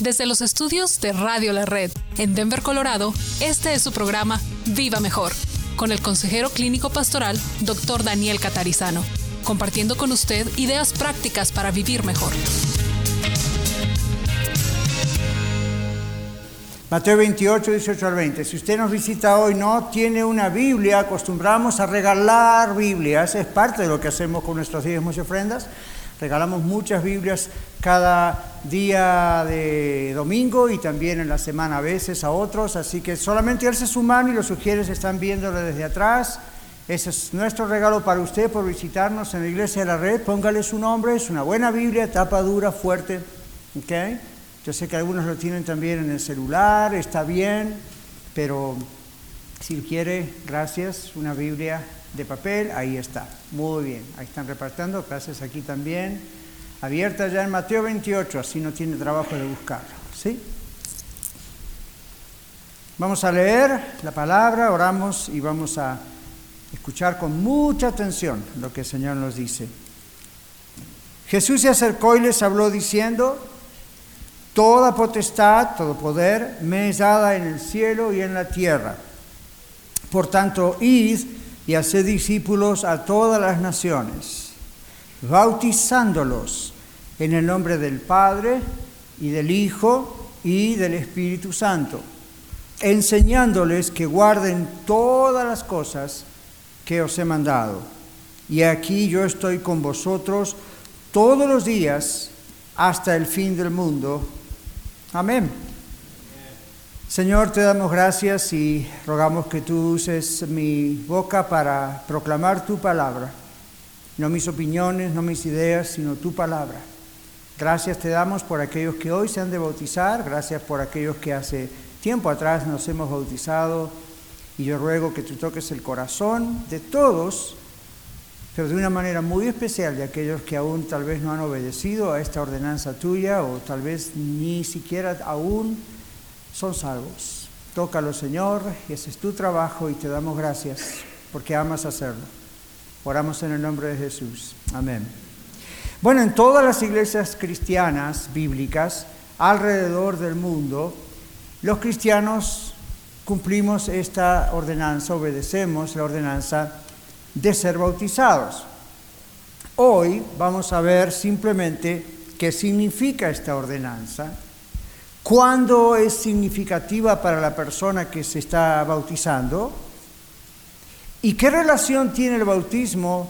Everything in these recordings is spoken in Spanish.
Desde los estudios de Radio La Red en Denver, Colorado, este es su programa Viva Mejor, con el consejero clínico pastoral Dr. Daniel Catarizano, compartiendo con usted ideas prácticas para vivir mejor. Mateo 28, 18 al 20. Si usted nos visita hoy, no tiene una Biblia, acostumbramos a regalar Biblias, es parte de lo que hacemos con nuestros diezmos y ofrendas. Regalamos muchas Biblias cada día de domingo y también en la semana a veces a otros, así que solamente alce su mano y los sugieres están viéndolo desde atrás. Ese es nuestro regalo para usted por visitarnos en la iglesia de la red. Póngale su nombre, es una buena Biblia, tapa dura, fuerte. ¿okay? Yo sé que algunos lo tienen también en el celular, está bien, pero si quiere, gracias, una Biblia de papel, ahí está. Muy bien, ahí están repartiendo, gracias aquí también. Abierta ya en Mateo 28, así no tiene trabajo de buscarlo. ¿Sí? Vamos a leer la palabra, oramos y vamos a escuchar con mucha atención lo que el Señor nos dice. Jesús se acercó y les habló diciendo, Toda potestad, todo poder me es dada en el cielo y en la tierra. Por tanto, id y haced discípulos a todas las naciones, bautizándolos en el nombre del Padre y del Hijo y del Espíritu Santo, enseñándoles que guarden todas las cosas que os he mandado. Y aquí yo estoy con vosotros todos los días hasta el fin del mundo. Amén. Señor, te damos gracias y rogamos que tú uses mi boca para proclamar tu palabra. No mis opiniones, no mis ideas, sino tu palabra. Gracias te damos por aquellos que hoy se han de bautizar, gracias por aquellos que hace tiempo atrás nos hemos bautizado y yo ruego que tú toques el corazón de todos, pero de una manera muy especial de aquellos que aún tal vez no han obedecido a esta ordenanza tuya o tal vez ni siquiera aún son salvos. Tócalo, Señor, ese es tu trabajo y te damos gracias porque amas hacerlo. Oramos en el nombre de Jesús. Amén. Bueno, en todas las iglesias cristianas bíblicas alrededor del mundo, los cristianos cumplimos esta ordenanza, obedecemos la ordenanza de ser bautizados. Hoy vamos a ver simplemente qué significa esta ordenanza ¿Cuándo es significativa para la persona que se está bautizando? ¿Y qué relación tiene el bautismo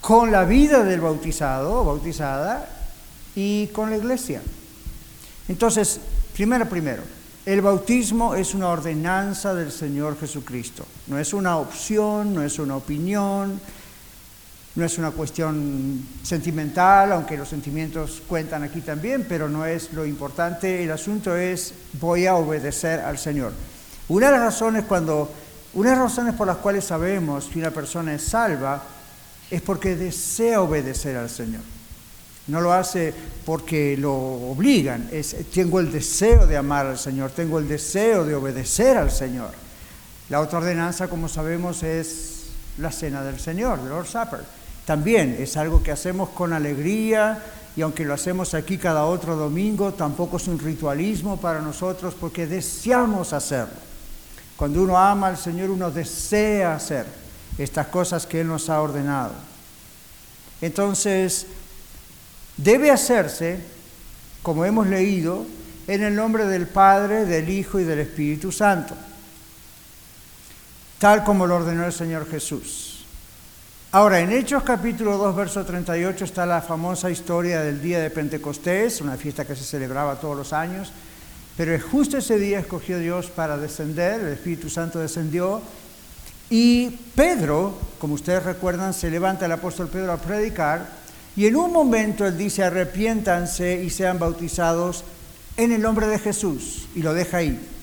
con la vida del bautizado o bautizada y con la iglesia? Entonces, primero, primero, el bautismo es una ordenanza del Señor Jesucristo. No es una opción, no es una opinión, no es una cuestión sentimental, aunque los sentimientos cuentan aquí también, pero no es lo importante. El asunto es voy a obedecer al Señor. Una de las razones cuando una de las razones por las cuales sabemos que una persona es salva es porque desea obedecer al Señor. No lo hace porque lo obligan, tengo el deseo de amar al Señor, tengo el deseo de obedecer al Señor. La otra ordenanza, como sabemos, es la cena del Señor, el Lord's Supper también es algo que hacemos con alegría y aunque lo hacemos aquí cada otro domingo, tampoco es un ritualismo para nosotros porque deseamos hacerlo. Cuando uno ama al Señor, uno desea hacer estas cosas que Él nos ha ordenado. Entonces, debe hacerse, como hemos leído, en el nombre del Padre, del Hijo y del Espíritu Santo, tal como lo ordenó el Señor Jesús. Ahora, en Hechos capítulo 2, verso 38 está la famosa historia del día de Pentecostés, una fiesta que se celebraba todos los años, pero justo ese día escogió Dios para descender, el Espíritu Santo descendió, y Pedro, como ustedes recuerdan, se levanta el apóstol Pedro a predicar, Y en un momento él dice, arrepiéntanse y sean bautizados en el nombre de Jesús. Y lo deja ahí.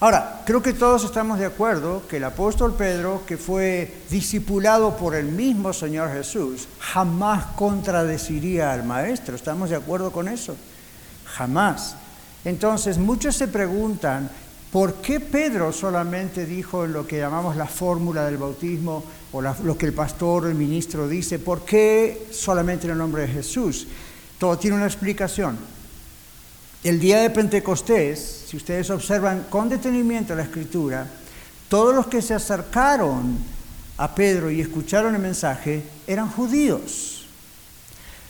Ahora, creo que todos estamos de acuerdo que el apóstol Pedro, que fue discipulado por el mismo Señor Jesús, jamás contradeciría al Maestro. ¿Estamos de acuerdo con eso? Jamás. Entonces, muchos se preguntan, ¿por qué Pedro solamente dijo en lo que llamamos la fórmula del bautismo o lo que el pastor o el ministro dice? ¿Por qué solamente en el nombre de Jesús? Todo tiene una explicación. El día de Pentecostés, si ustedes observan con detenimiento la escritura, todos los que se acercaron a Pedro y escucharon el mensaje eran judíos.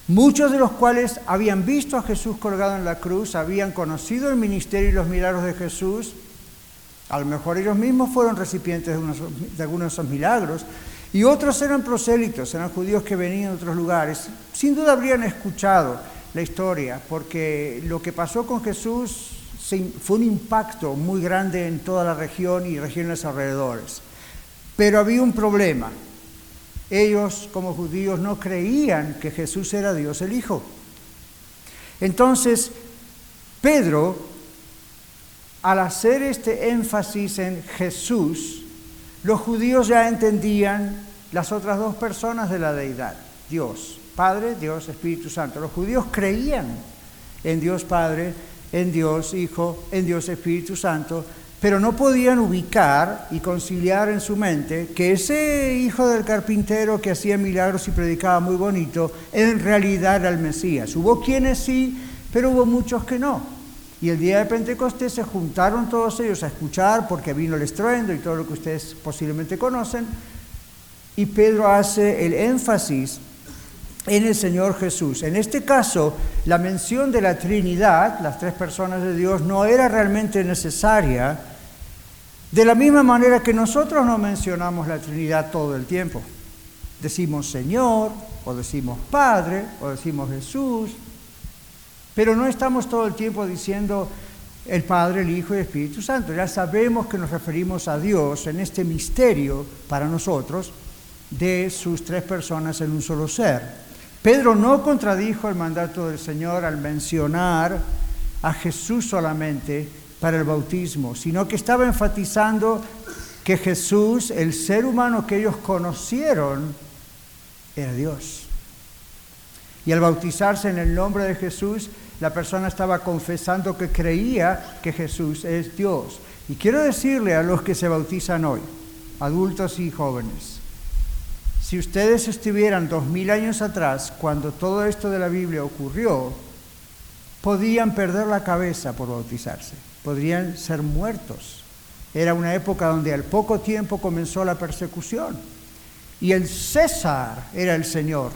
Muchos de los cuales habían visto a Jesús colgado en la cruz, habían conocido el ministerio y los milagros de Jesús. A lo mejor ellos mismos fueron recipientes de, algunos de esos milagros. Y otros eran prosélitos, eran judíos que venían de otros lugares. Sin duda habrían escuchado la historia, porque lo que pasó con Jesús fue un impacto muy grande en toda la región y regiones alrededores. Pero había un problema. Ellos como judíos no creían que Jesús era Dios el Hijo. Entonces, Pedro, al hacer este énfasis en Jesús, los judíos ya entendían las otras dos personas de la deidad, Dios. Padre, Dios, Espíritu Santo. Los judíos creían en Dios Padre, en Dios Hijo, en Dios Espíritu Santo, pero no podían ubicar y conciliar en su mente que ese hijo del carpintero que hacía milagros y predicaba muy bonito, en realidad era el Mesías. Hubo quienes sí, pero hubo muchos que no. Y el día de Pentecostés se juntaron todos ellos a escuchar porque vino el estruendo y todo lo que ustedes posiblemente conocen. Y Pedro hace el énfasis en el Señor Jesús. En este caso, la mención de la Trinidad, las tres personas de Dios, no era realmente necesaria, de la misma manera que nosotros no mencionamos la Trinidad todo el tiempo. Decimos Señor, o decimos Padre, o decimos Jesús, pero no estamos todo el tiempo diciendo el Padre, el Hijo y el Espíritu Santo. Ya sabemos que nos referimos a Dios en este misterio para nosotros de sus tres personas en un solo ser. Pedro no contradijo el mandato del Señor al mencionar a Jesús solamente para el bautismo, sino que estaba enfatizando que Jesús, el ser humano que ellos conocieron, era Dios. Y al bautizarse en el nombre de Jesús, la persona estaba confesando que creía que Jesús es Dios. Y quiero decirle a los que se bautizan hoy, adultos y jóvenes, si ustedes estuvieran dos mil años atrás, cuando todo esto de la Biblia ocurrió, podían perder la cabeza por bautizarse, podrían ser muertos. Era una época donde al poco tiempo comenzó la persecución. Y el César era el Señor,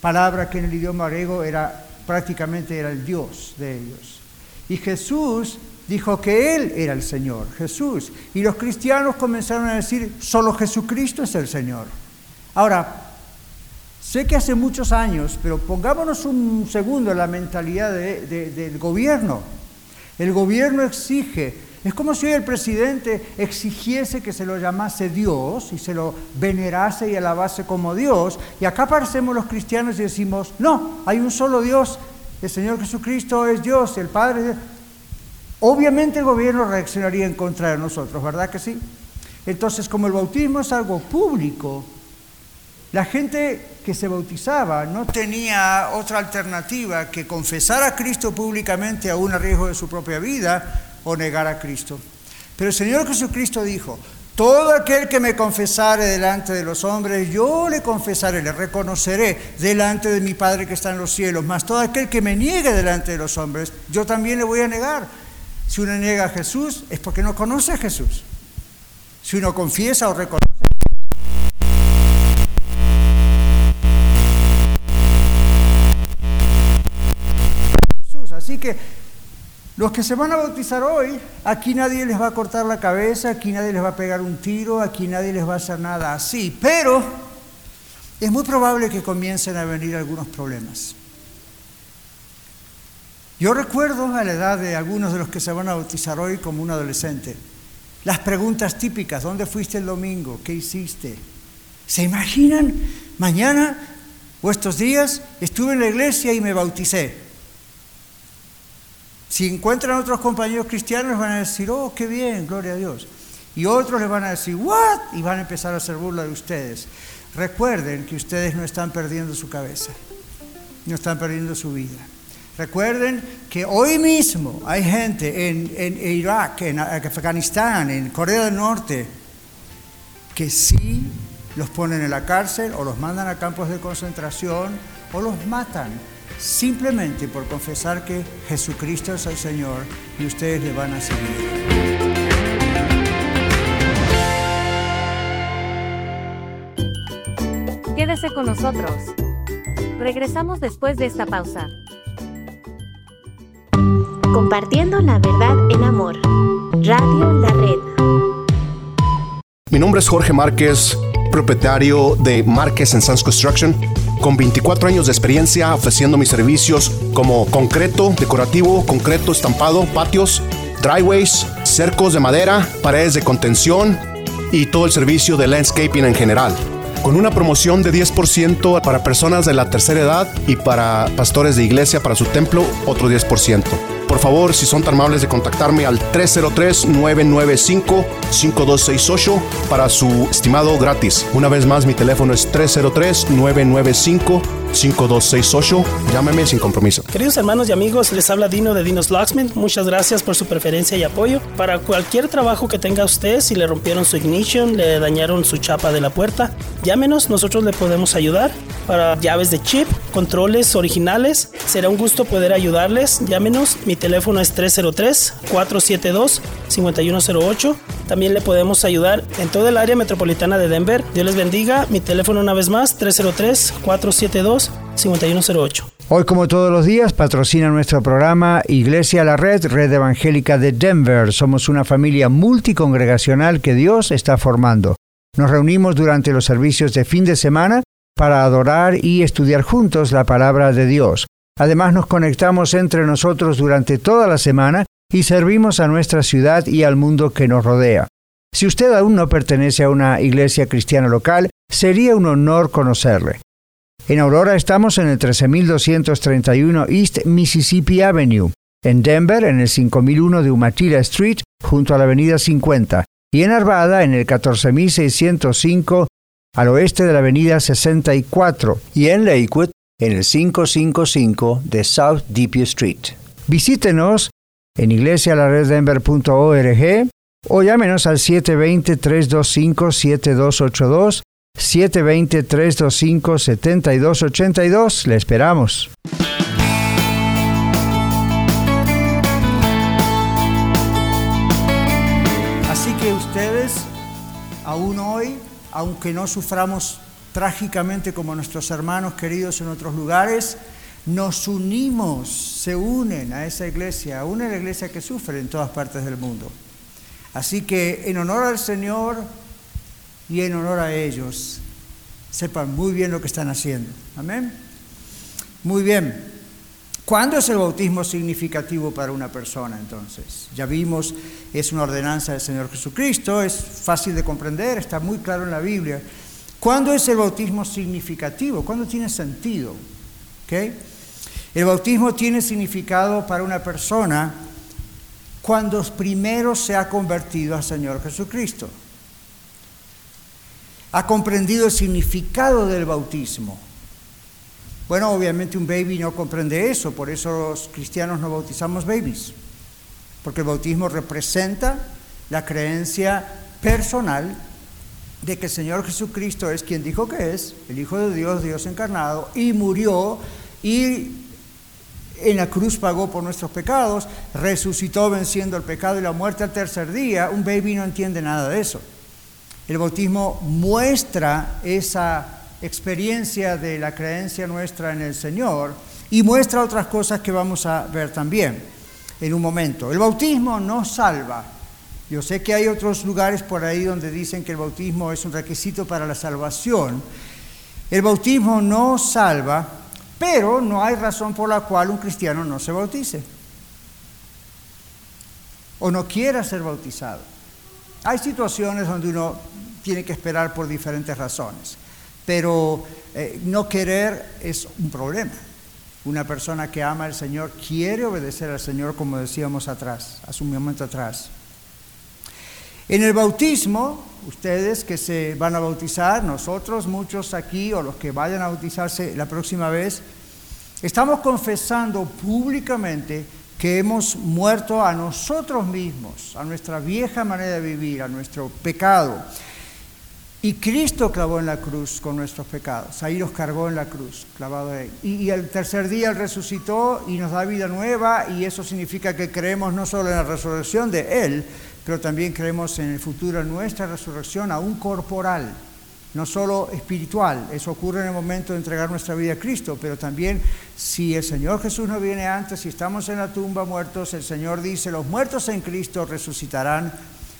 palabra que en el idioma griego era prácticamente era el Dios de ellos. Y Jesús dijo que Él era el Señor, Jesús. Y los cristianos comenzaron a decir, solo Jesucristo es el Señor. Ahora, sé que hace muchos años, pero pongámonos un segundo en la mentalidad del gobierno. El gobierno exige, es como si el presidente exigiese que se lo llamase Dios y se lo venerase y alabase como Dios. Y acá aparecemos los cristianos y decimos, no, hay un solo Dios, el Señor Jesucristo es Dios, el Padre. Obviamente el gobierno reaccionaría en contra de nosotros, ¿verdad que sí? Entonces, como el bautismo es algo público, la gente que se bautizaba no tenía otra alternativa que confesar a Cristo públicamente aún a riesgo de su propia vida o negar a Cristo. Pero el Señor Jesucristo dijo, todo aquel que me confesare delante de los hombres, yo le confesaré, le reconoceré delante de mi Padre que está en los cielos. Mas todo aquel que me niegue delante de los hombres, yo también le voy a negar. Si uno niega a Jesús, es porque no conoce a Jesús. Si uno confiesa o reconoce que los que se van a bautizar hoy, aquí nadie les va a cortar la cabeza, aquí nadie les va a pegar un tiro, aquí nadie les va a hacer nada así, pero es muy probable que comiencen a venir algunos problemas. Yo recuerdo a la edad de algunos de los que se van a bautizar hoy como un adolescente, las preguntas típicas, ¿dónde fuiste el domingo? ¿Qué hiciste? ¿Se imaginan? Mañana O estos días estuve en la iglesia y me bauticé. Si encuentran otros compañeros cristianos van a decir, oh, qué bien, gloria a Dios. Y otros les van a decir, what? Y van a empezar a hacer burla de ustedes. Recuerden que ustedes no están perdiendo su cabeza, no están perdiendo su vida. Recuerden que hoy mismo hay gente en, en Irak, en Afganistán, en Corea del Norte, que sí los ponen en la cárcel o los mandan a campos de concentración o los matan simplemente por confesar que Jesucristo es el Señor y ustedes le van a seguir. Quédese con nosotros. Regresamos después de esta pausa. Compartiendo la verdad en amor. Radio La Red. Mi nombre es Jorge Márquez, propietario de Márquez Sans Construction, con 24 años de experiencia ofreciendo mis servicios como concreto, decorativo, concreto estampado, patios, driveways, cercos de madera, paredes de contención y todo el servicio de landscaping en general con una promoción de 10% para personas de la tercera edad y para pastores de iglesia para su templo, otro 10%. Por favor, si son tan amables de contactarme al 303-995-5268 para su estimado gratis. Una vez más, mi teléfono es 303-995-5268. 5268. Llámeme sin compromiso. Queridos hermanos y amigos, les habla Dino de Dinos Locksmith. Muchas gracias por su preferencia y apoyo. Para cualquier trabajo que tenga usted, si le rompieron su ignition, le dañaron su chapa de la puerta, llámenos, nosotros le podemos ayudar. Para llaves de chip, controles originales, será un gusto poder ayudarles. Llámenos, mi teléfono es 303-472-5108. También le podemos ayudar en todo el área metropolitana de Denver. Dios les bendiga. Mi teléfono una vez más, 303-472-5108. Hoy, como todos los días, patrocina nuestro programa Iglesia La Red, Red Evangélica de Denver. Somos una familia multicongregacional que Dios está formando. Nos reunimos durante los servicios de fin de semana para adorar y estudiar juntos la palabra de Dios. Además nos conectamos entre nosotros durante toda la semana y servimos a nuestra ciudad y al mundo que nos rodea. Si usted aún no pertenece a una iglesia cristiana local, sería un honor conocerle. En Aurora estamos en el 13231 East Mississippi Avenue, en Denver en el 5001 de Umatilla Street junto a la Avenida 50 y en Arvada en el 14605 al oeste de la Avenida 64 y en Lakewood en el 555 de South Deep Street. Visítenos en iglesialareddenver.org o llámenos al 720-325-7282, 720-325-7282. Le esperamos. Así que ustedes, aún hoy, aunque no suframos trágicamente como nuestros hermanos queridos en otros lugares, nos unimos, se unen a esa iglesia, a la iglesia que sufre en todas partes del mundo. Así que en honor al Señor y en honor a ellos, sepan muy bien lo que están haciendo. Amén. Muy bien. ¿Cuándo es el bautismo significativo para una persona entonces? Ya vimos, es una ordenanza del Señor Jesucristo, es fácil de comprender, está muy claro en la Biblia. ¿Cuándo es el bautismo significativo? ¿Cuándo tiene sentido? ¿Okay? El bautismo tiene significado para una persona cuando primero se ha convertido al Señor Jesucristo. Ha comprendido el significado del bautismo. Bueno, obviamente un baby no comprende eso, por eso los cristianos no bautizamos babies, porque el bautismo representa la creencia personal de que el Señor Jesucristo es quien dijo que es, el Hijo de Dios, Dios encarnado, y murió y en la cruz pagó por nuestros pecados, resucitó venciendo el pecado y la muerte al tercer día, un baby no entiende nada de eso. El bautismo muestra esa experiencia de la creencia nuestra en el Señor y muestra otras cosas que vamos a ver también en un momento. El bautismo no salva. Yo sé que hay otros lugares por ahí donde dicen que el bautismo es un requisito para la salvación. El bautismo no salva, pero no hay razón por la cual un cristiano no se bautice o no quiera ser bautizado. Hay situaciones donde uno tiene que esperar por diferentes razones. pero eh, no querer es un problema. Una persona que ama al Señor quiere obedecer al Señor, como decíamos atrás, hace un momento atrás. En el bautismo, ustedes que se van a bautizar, nosotros, muchos aquí, o los que vayan a bautizarse la próxima vez, estamos confesando públicamente que hemos muerto a nosotros mismos, a nuestra vieja manera de vivir, a nuestro pecado. Y Cristo clavó en la cruz con nuestros pecados, ahí los cargó en la cruz, clavado ahí. Y, el tercer día Él resucitó y nos da vida nueva y eso significa que creemos no solo en la resurrección de Él, pero también creemos en el futuro, en nuestra resurrección aún corporal, no solo espiritual. Eso ocurre en el momento de entregar nuestra vida a Cristo, pero también si el Señor Jesús no viene antes, si estamos en la tumba muertos, el Señor dice, los muertos en Cristo resucitarán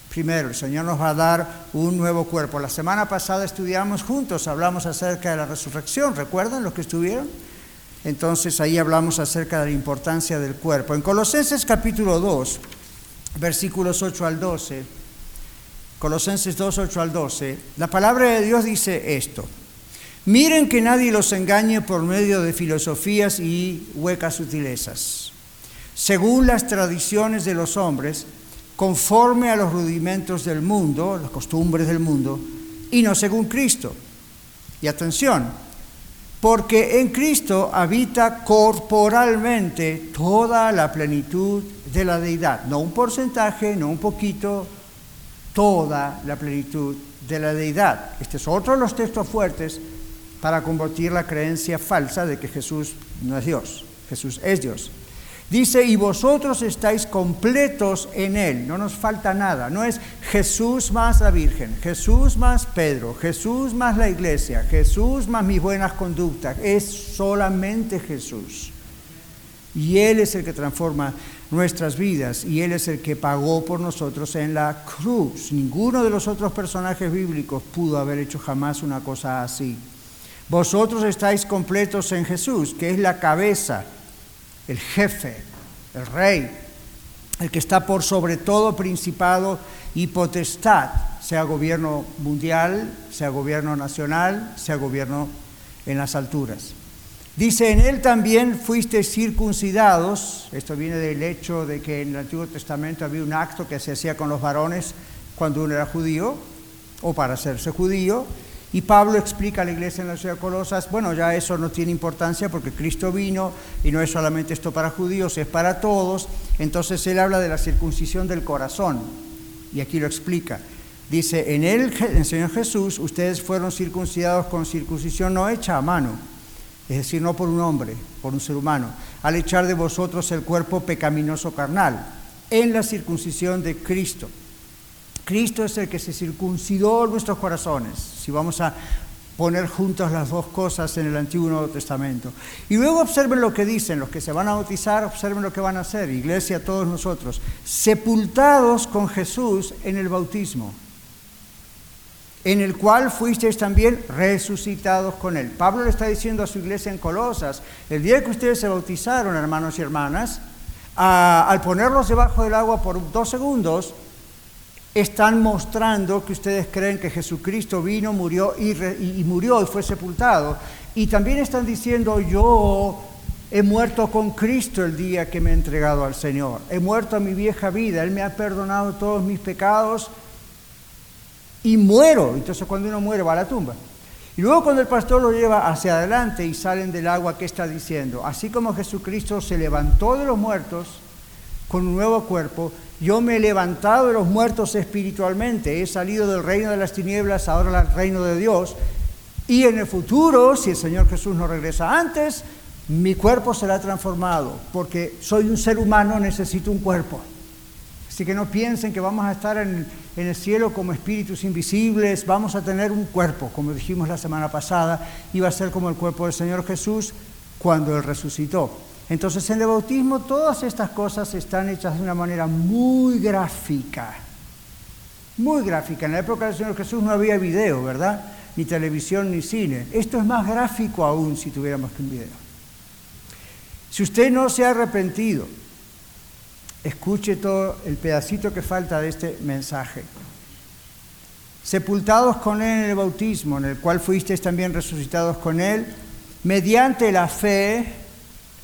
Primero, el Señor nos va a dar un nuevo cuerpo. La semana pasada estudiamos juntos, hablamos acerca de la resurrección, ¿recuerdan los que estuvieron? Entonces ahí hablamos acerca de la importancia del cuerpo. En Colosenses capítulo 2, versículos 8 al 12, Colosenses 2, 8 al 12, la palabra de Dios dice esto. Miren que nadie los engañe por medio de filosofías y huecas sutilezas, según las tradiciones de los hombres, conforme a los rudimentos del mundo, las costumbres del mundo, y no según Cristo. Y atención, porque en Cristo habita corporalmente toda la plenitud de la deidad, no un porcentaje, no un poquito, toda la plenitud de la deidad. Este es otro de los textos fuertes para combatir la creencia falsa de que Jesús no es Dios, Jesús es Dios. Dice, y vosotros estáis completos en Él, no nos falta nada, no es Jesús más la Virgen, Jesús más Pedro, Jesús más la iglesia, Jesús más mis buenas conductas, es solamente Jesús. Y Él es el que transforma nuestras vidas y Él es el que pagó por nosotros en la cruz. Ninguno de los otros personajes bíblicos pudo haber hecho jamás una cosa así. Vosotros estáis completos en Jesús, que es la cabeza el jefe, el rey, el que está por sobre todo principado y potestad, sea gobierno mundial, sea gobierno nacional, sea gobierno en las alturas. Dice, en él también fuiste circuncidados, esto viene del hecho de que en el Antiguo Testamento había un acto que se hacía con los varones cuando uno era judío, o para hacerse judío, y Pablo explica a la iglesia en la ciudad de Colosas, bueno, ya eso no tiene importancia porque Cristo vino y no es solamente esto para judíos, es para todos. Entonces él habla de la circuncisión del corazón y aquí lo explica. Dice, en él, en el Señor Jesús, ustedes fueron circuncidados con circuncisión no hecha a mano, es decir, no por un hombre, por un ser humano, al echar de vosotros el cuerpo pecaminoso carnal, en la circuncisión de Cristo. Cristo es el que se circuncidó nuestros corazones, si vamos a poner juntas las dos cosas en el Antiguo y Nuevo Testamento. Y luego observen lo que dicen, los que se van a bautizar, observen lo que van a hacer, iglesia, todos nosotros, sepultados con Jesús en el bautismo, en el cual fuisteis también resucitados con Él. Pablo le está diciendo a su iglesia en Colosas, el día que ustedes se bautizaron, hermanos y hermanas, al ponerlos debajo del agua por dos segundos, están mostrando que ustedes creen que Jesucristo vino, murió y, y, murió y fue sepultado. Y también están diciendo, yo he muerto con Cristo el día que me he entregado al Señor. He muerto a mi vieja vida, Él me ha perdonado todos mis pecados y muero. Entonces cuando uno muere va a la tumba. Y luego cuando el pastor lo lleva hacia adelante y salen del agua, ¿qué está diciendo? Así como Jesucristo se levantó de los muertos con un nuevo cuerpo, yo me he levantado de los muertos espiritualmente, he salido del reino de las tinieblas ahora al reino de Dios. Y en el futuro, si el Señor Jesús no regresa antes, mi cuerpo será transformado, porque soy un ser humano, necesito un cuerpo. Así que no piensen que vamos a estar en, en, el cielo como espíritus invisibles, vamos a tener un cuerpo, como dijimos la semana pasada, y va a ser como el cuerpo del Señor Jesús cuando Él resucitó. Entonces en el bautismo todas estas cosas están hechas de una manera muy gráfica, muy gráfica. En la época del Señor Jesús no había video, ¿verdad? Ni televisión ni cine. Esto es más gráfico aún si tuviéramos que un video. Si usted no se ha arrepentido, escuche todo el pedacito que falta de este mensaje. sepultados con Él en el bautismo, en el cual fuisteis también resucitados con Él, mediante la fe,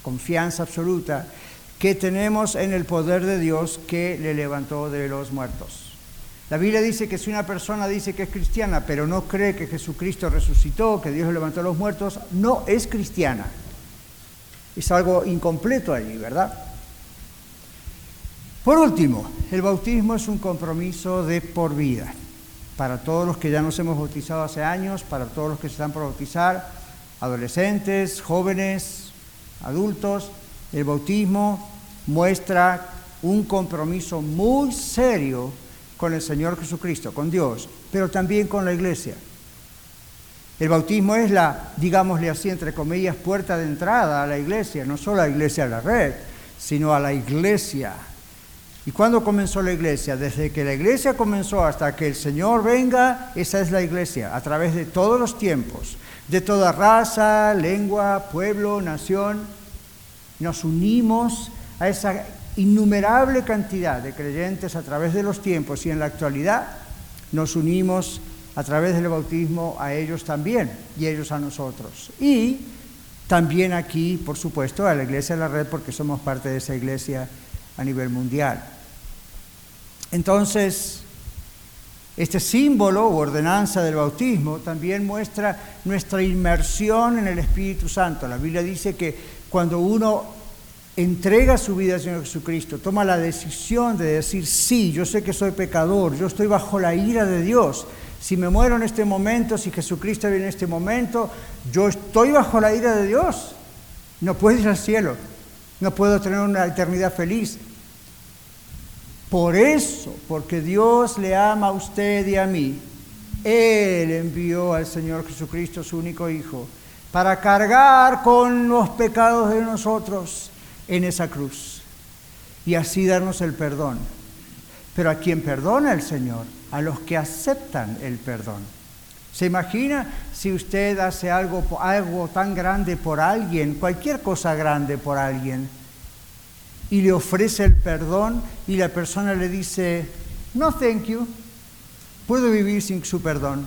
confianza absoluta, que tenemos en el poder de Dios que le levantó de los muertos. La Biblia dice que si una persona dice que es cristiana, pero no cree que Jesucristo resucitó, que Dios levantó a los muertos, no es cristiana. Es algo incompleto allí, ¿verdad? Por último, el bautismo es un compromiso de por vida. Para todos los que ya nos hemos bautizado hace años, para todos los que se están por bautizar, adolescentes, jóvenes, adultos, el bautismo muestra un compromiso muy serio con el Señor Jesucristo, con Dios, pero también con la iglesia. El bautismo es la, digámosle así, entre comillas, puerta de entrada a la iglesia, no solo a la iglesia de la red, sino a la iglesia. ¿Y cuándo comenzó la iglesia? Desde que la iglesia comenzó hasta que el Señor venga, esa es la iglesia, a través de todos los tiempos, de toda raza, lengua, pueblo, nación. Nos unimos a esa innumerable cantidad de creyentes a través de los tiempos y en la actualidad nos unimos a través del bautismo a ellos también y ellos a nosotros. Y también aquí, por supuesto, a la Iglesia de la Red porque somos parte de esa iglesia a nivel mundial. Entonces, este símbolo o ordenanza del bautismo también muestra nuestra inmersión en el Espíritu Santo. La Biblia dice que cuando uno entrega su vida al Señor Jesucristo, toma la decisión de decir, sí, yo sé que soy pecador, yo estoy bajo la ira de Dios. Si me muero en este momento, si Jesucristo viene en este momento, yo estoy bajo la ira de Dios. No puedo ir al cielo, no puedo tener una eternidad feliz. Por eso, porque Dios le ama a usted y a mí, Él envió al Señor Jesucristo, su único Hijo, para cargar con los pecados de nosotros en esa cruz y así darnos el perdón. Pero a quien perdona el Señor, a los que aceptan el perdón. ¿Se imagina si usted hace algo, algo tan grande por alguien, cualquier cosa grande por alguien, y le ofrece el perdón y la persona le dice, no, thank you, puedo vivir sin su perdón?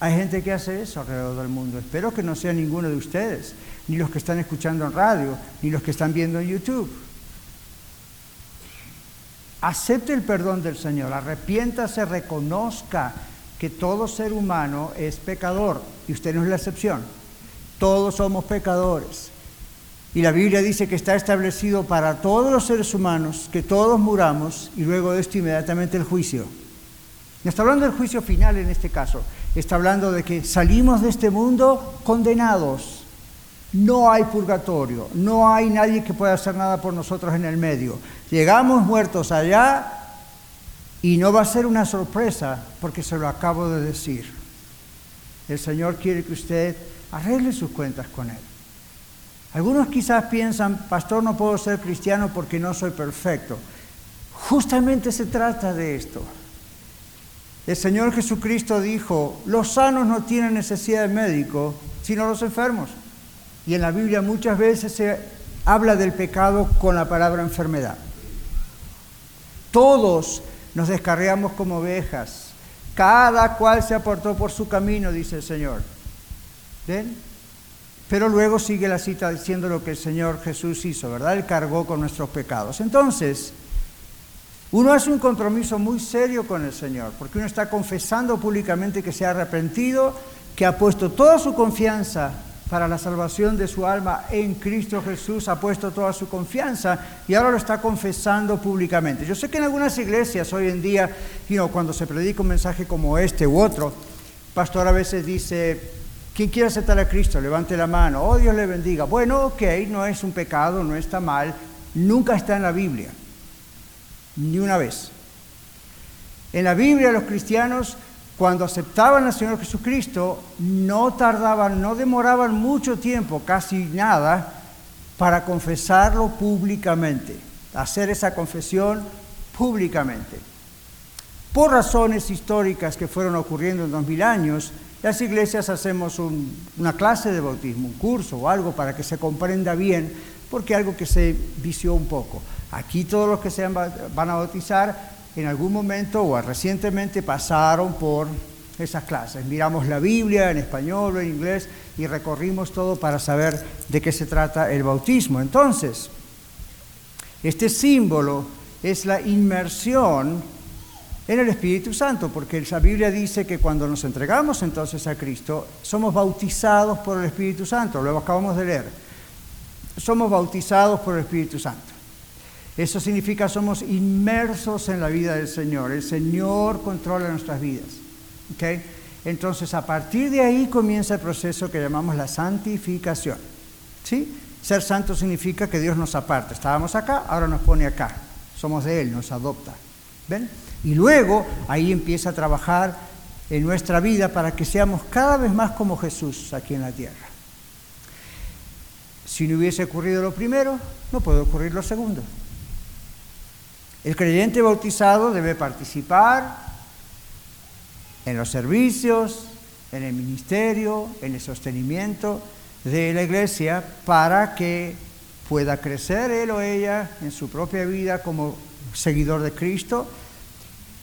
Hay gente que hace eso alrededor del mundo. Espero que no sea ninguno de ustedes ni los que están escuchando en radio, ni los que están viendo en YouTube. Acepte el perdón del Señor, arrepiéntase, reconozca que todo ser humano es pecador, y usted no es la excepción. Todos somos pecadores. Y la Biblia dice que está establecido para todos los seres humanos que todos muramos y luego de esto inmediatamente el juicio. No está hablando del juicio final en este caso, está hablando de que salimos de este mundo condenados no hay purgatorio, no hay nadie que pueda hacer nada por nosotros en el medio. Llegamos muertos allá y no va a ser una sorpresa porque se lo acabo de decir. El Señor quiere que usted arregle sus cuentas con Él. Algunos quizás piensan, pastor, no puedo ser cristiano porque no soy perfecto. Justamente se trata de esto. El Señor Jesucristo dijo, los sanos no tienen necesidad de médico, sino los enfermos. Y en la Biblia muchas veces se habla del pecado con la palabra enfermedad. Todos nos descarriamos como ovejas. Cada cual se aportó por su camino, dice el Señor. ¿Ven? Pero luego sigue la cita diciendo lo que el Señor Jesús hizo, ¿verdad? Él cargó con nuestros pecados. Entonces, uno hace un compromiso muy serio con el Señor, porque uno está confesando públicamente que se ha arrepentido, que ha puesto toda su confianza para la salvación de su alma en Cristo Jesús, ha puesto toda su confianza y ahora lo está confesando públicamente. Yo sé que en algunas iglesias hoy en día, cuando se predica un mensaje como este u otro, pastor a veces dice, ¿quién quiere aceptar a Cristo? Levante la mano, oh Dios le bendiga. Bueno, ok, no es un pecado, no está mal, nunca está en la Biblia, ni una vez. En la Biblia los cristianos cuando aceptaban al Señor Jesucristo, no tardaban, no demoraban mucho tiempo, casi nada, para confesarlo públicamente, hacer esa confesión públicamente. Por razones históricas que fueron ocurriendo en dos mil años, las iglesias hacemos una clase de bautismo, un curso o algo para que se comprenda bien, porque algo que se vició un poco. Aquí todos los que se van a bautizar en algún momento o recientemente pasaron por esas clases. Miramos la Biblia en español o en inglés y recorrimos todo para saber de qué se trata el bautismo. Entonces, este símbolo es la inmersión en el Espíritu Santo, porque la Biblia dice que cuando nos entregamos entonces a Cristo, somos bautizados por el Espíritu Santo, lo acabamos de leer. Somos bautizados por el Espíritu Santo. Eso significa somos inmersos en la vida del Señor. El Señor controla nuestras vidas. ¿okay? Entonces, a partir de ahí comienza el proceso que llamamos la santificación. ¿Sí? Ser santo significa que Dios nos aparta. Estábamos acá, ahora nos pone acá. Somos de Él, nos adopta. ¿Ven? Y luego ahí empieza a trabajar en nuestra vida para que seamos cada vez más como Jesús aquí en la tierra. Si no hubiese ocurrido lo primero, no puede ocurrir lo segundo. El creyente bautizado debe participar en los servicios, en el ministerio, en el sostenimiento de la iglesia para que pueda crecer él o ella en su propia vida como seguidor de Cristo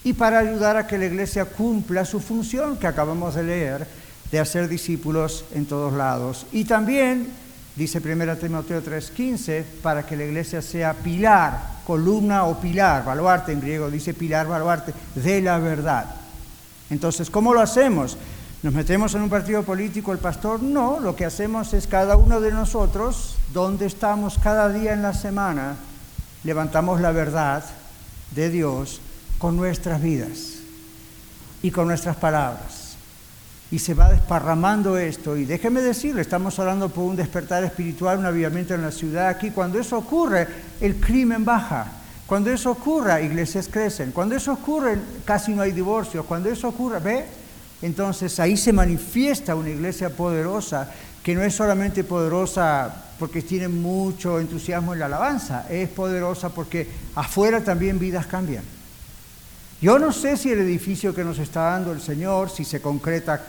y para ayudar a que la iglesia cumpla su función que acabamos de leer de hacer discípulos en todos lados. Y también, dice 1 Timoteo 3:15, para que la iglesia sea pilar columna o pilar, baluarte en griego, dice pilar, baluarte, de la verdad. Entonces, ¿cómo lo hacemos? ¿Nos metemos en un partido político el pastor? No, lo que hacemos es cada uno de nosotros, donde estamos cada día en la semana, levantamos la verdad de Dios con nuestras vidas y con nuestras palabras y se va desparramando esto. Y déjeme decirle, estamos hablando por un despertar espiritual, un avivamiento en la ciudad aquí. Cuando eso ocurre, el crimen baja. Cuando eso ocurre, iglesias crecen. Cuando eso ocurre, casi no hay divorcios. Cuando eso ocurre, ¿ve? Entonces ahí se manifiesta una iglesia poderosa, que no es solamente poderosa porque tiene mucho entusiasmo en la alabanza, es poderosa porque afuera también vidas cambian. Yo no sé si el edificio que nos está dando el Señor, si se concreta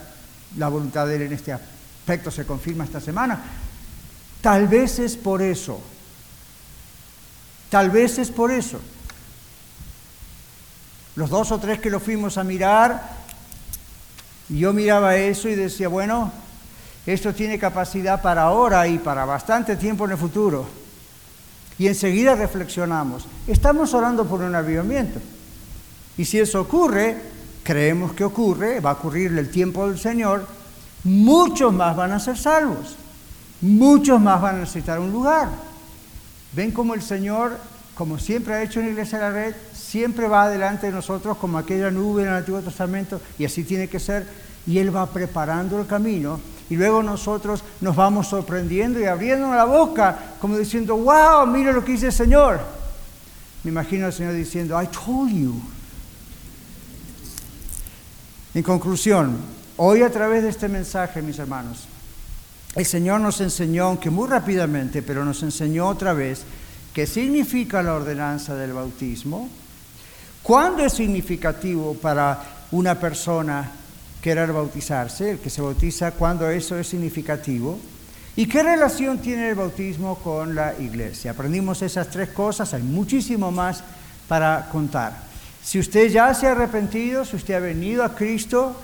la voluntad de Él en este aspecto, se confirma esta semana. Tal vez es por eso. Tal vez es por eso. Los dos o tres que lo fuimos a mirar, yo miraba eso y decía, bueno, esto tiene capacidad para ahora y para bastante tiempo en el futuro. Y enseguida reflexionamos. Estamos orando por un avivamiento. Y si eso ocurre, creemos que ocurre, va a ocurrir el tiempo del Señor, muchos más van a ser salvos, muchos más van a necesitar un lugar. Ven como el Señor, como siempre ha hecho en la Iglesia de la Red, siempre va adelante de nosotros como aquella nube en el Antiguo Testamento, y así tiene que ser, y Él va preparando el camino, y luego nosotros nos vamos sorprendiendo y abriendo la boca, como diciendo, wow, mire lo que dice el Señor. Me imagino al Señor diciendo, I told you. En conclusión, hoy a través de este mensaje, mis hermanos, el Señor nos enseñó, aunque muy rápidamente, pero nos enseñó otra vez qué significa la ordenanza del bautismo, cuándo es significativo para una persona querer bautizarse, el que se bautiza, cuándo eso es significativo, y qué relación tiene el bautismo con la iglesia. Aprendimos esas tres cosas, hay muchísimo más para contar. Si usted ya se ha arrepentido, si usted ha venido a Cristo,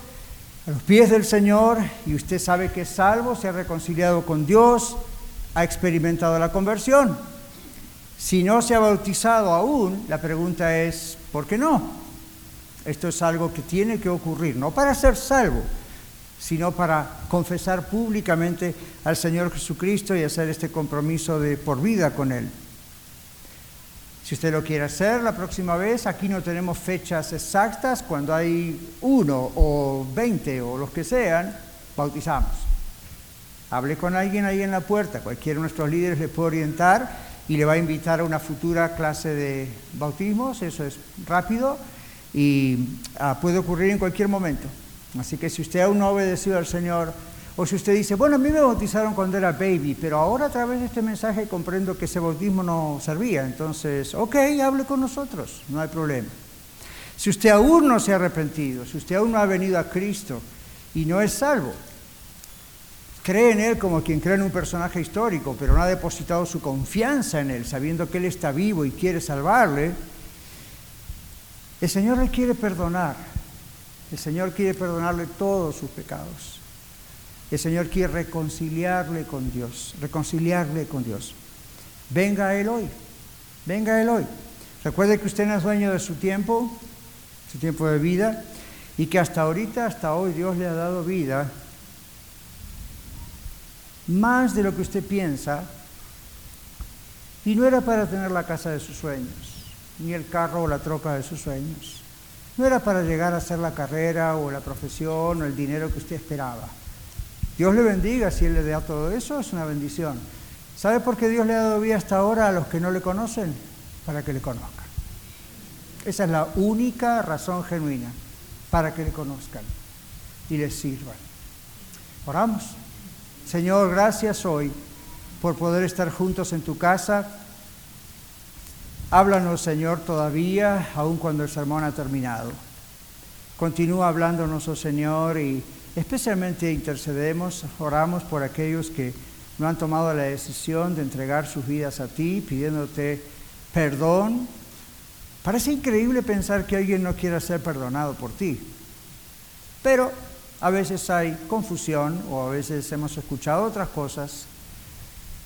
a los pies del Señor, y usted sabe que es salvo, se ha reconciliado con Dios, ha experimentado la conversión. Si no se ha bautizado aún, la pregunta es, ¿por qué no? Esto es algo que tiene que ocurrir, no para ser salvo, sino para confesar públicamente al Señor Jesucristo y hacer este compromiso de por vida con Él. Si usted lo quiere hacer la próxima vez, aquí no tenemos fechas exactas. Cuando hay uno o veinte o los que sean, bautizamos. Hable con alguien ahí en la puerta, cualquiera de nuestros líderes le puede orientar y le va a invitar a una futura clase de bautismos, eso es rápido y ah, puede ocurrir en cualquier momento. Así que si usted aún no ha obedecido al Señor, o si usted dice, bueno, a mí me bautizaron cuando era baby, pero ahora a través de este mensaje comprendo que ese bautismo no servía. Entonces, ok, hable con nosotros, no hay problema. Si usted aún no se ha arrepentido, si usted aún no ha venido a Cristo y no es salvo, cree en Él como quien cree en un personaje histórico, pero no ha depositado su confianza en Él, sabiendo que Él está vivo y quiere salvarle, El Señor le quiere perdonar. El Señor quiere perdonarle todos sus pecados. El Señor quiere reconciliarle con Dios, reconciliarle con Dios. Venga a Él hoy, venga a Él hoy. Recuerde que usted no es dueño de su tiempo, su tiempo de vida, y que hasta ahorita, hasta hoy, Dios le ha dado vida más de lo que usted piensa, y no era para tener la casa de sus sueños, ni el carro o la troca de sus sueños. No era para llegar a hacer la carrera o la profesión o el dinero que usted esperaba. Dios le bendiga si Él le da todo eso, es una bendición. ¿Sabe por qué Dios le ha dado vida hasta ahora a los que no le conocen? Para que le conozcan. Esa es la única razón genuina, para que le conozcan y le sirvan. Oramos. Señor, gracias hoy por poder estar juntos en tu casa. Háblanos, Señor, todavía, aun cuando el sermón ha terminado. Continúa hablándonos, oh Señor, y especialmente intercedemos, oramos por aquellos que no han tomado la decisión de entregar sus vidas a ti, pidiéndote perdón. Parece increíble pensar que alguien no quiera ser perdonado por ti, pero a veces hay confusión o a veces hemos escuchado otras cosas,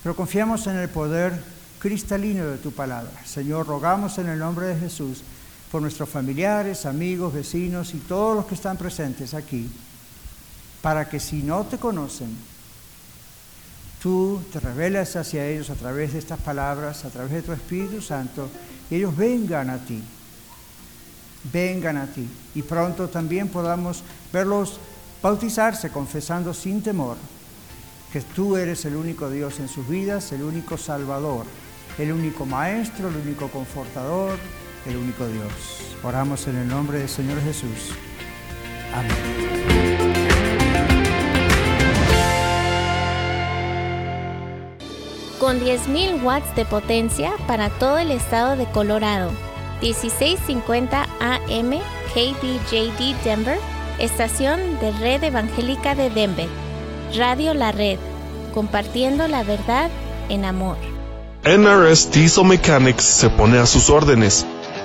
pero confiamos en el poder cristalino de tu palabra. Señor, rogamos en el nombre de Jesús por nuestros familiares, amigos, vecinos y todos los que están presentes aquí, para que si no te conocen, tú te revelas hacia ellos a través de estas palabras, a través de tu Espíritu Santo, y ellos vengan a ti, vengan a ti, y pronto también podamos verlos bautizarse confesando sin temor que tú eres el único Dios en sus vidas, el único Salvador, el único Maestro, el único Confortador, el único Dios. Oramos en el nombre del Señor Jesús. Amén. Con 10.000 watts de potencia para todo el estado de Colorado. 1650 AM KDJD Denver Estación de Red Evangélica de Denver. Radio La Red. Compartiendo la verdad en amor. NRS Diesel Mechanics se pone a sus órdenes.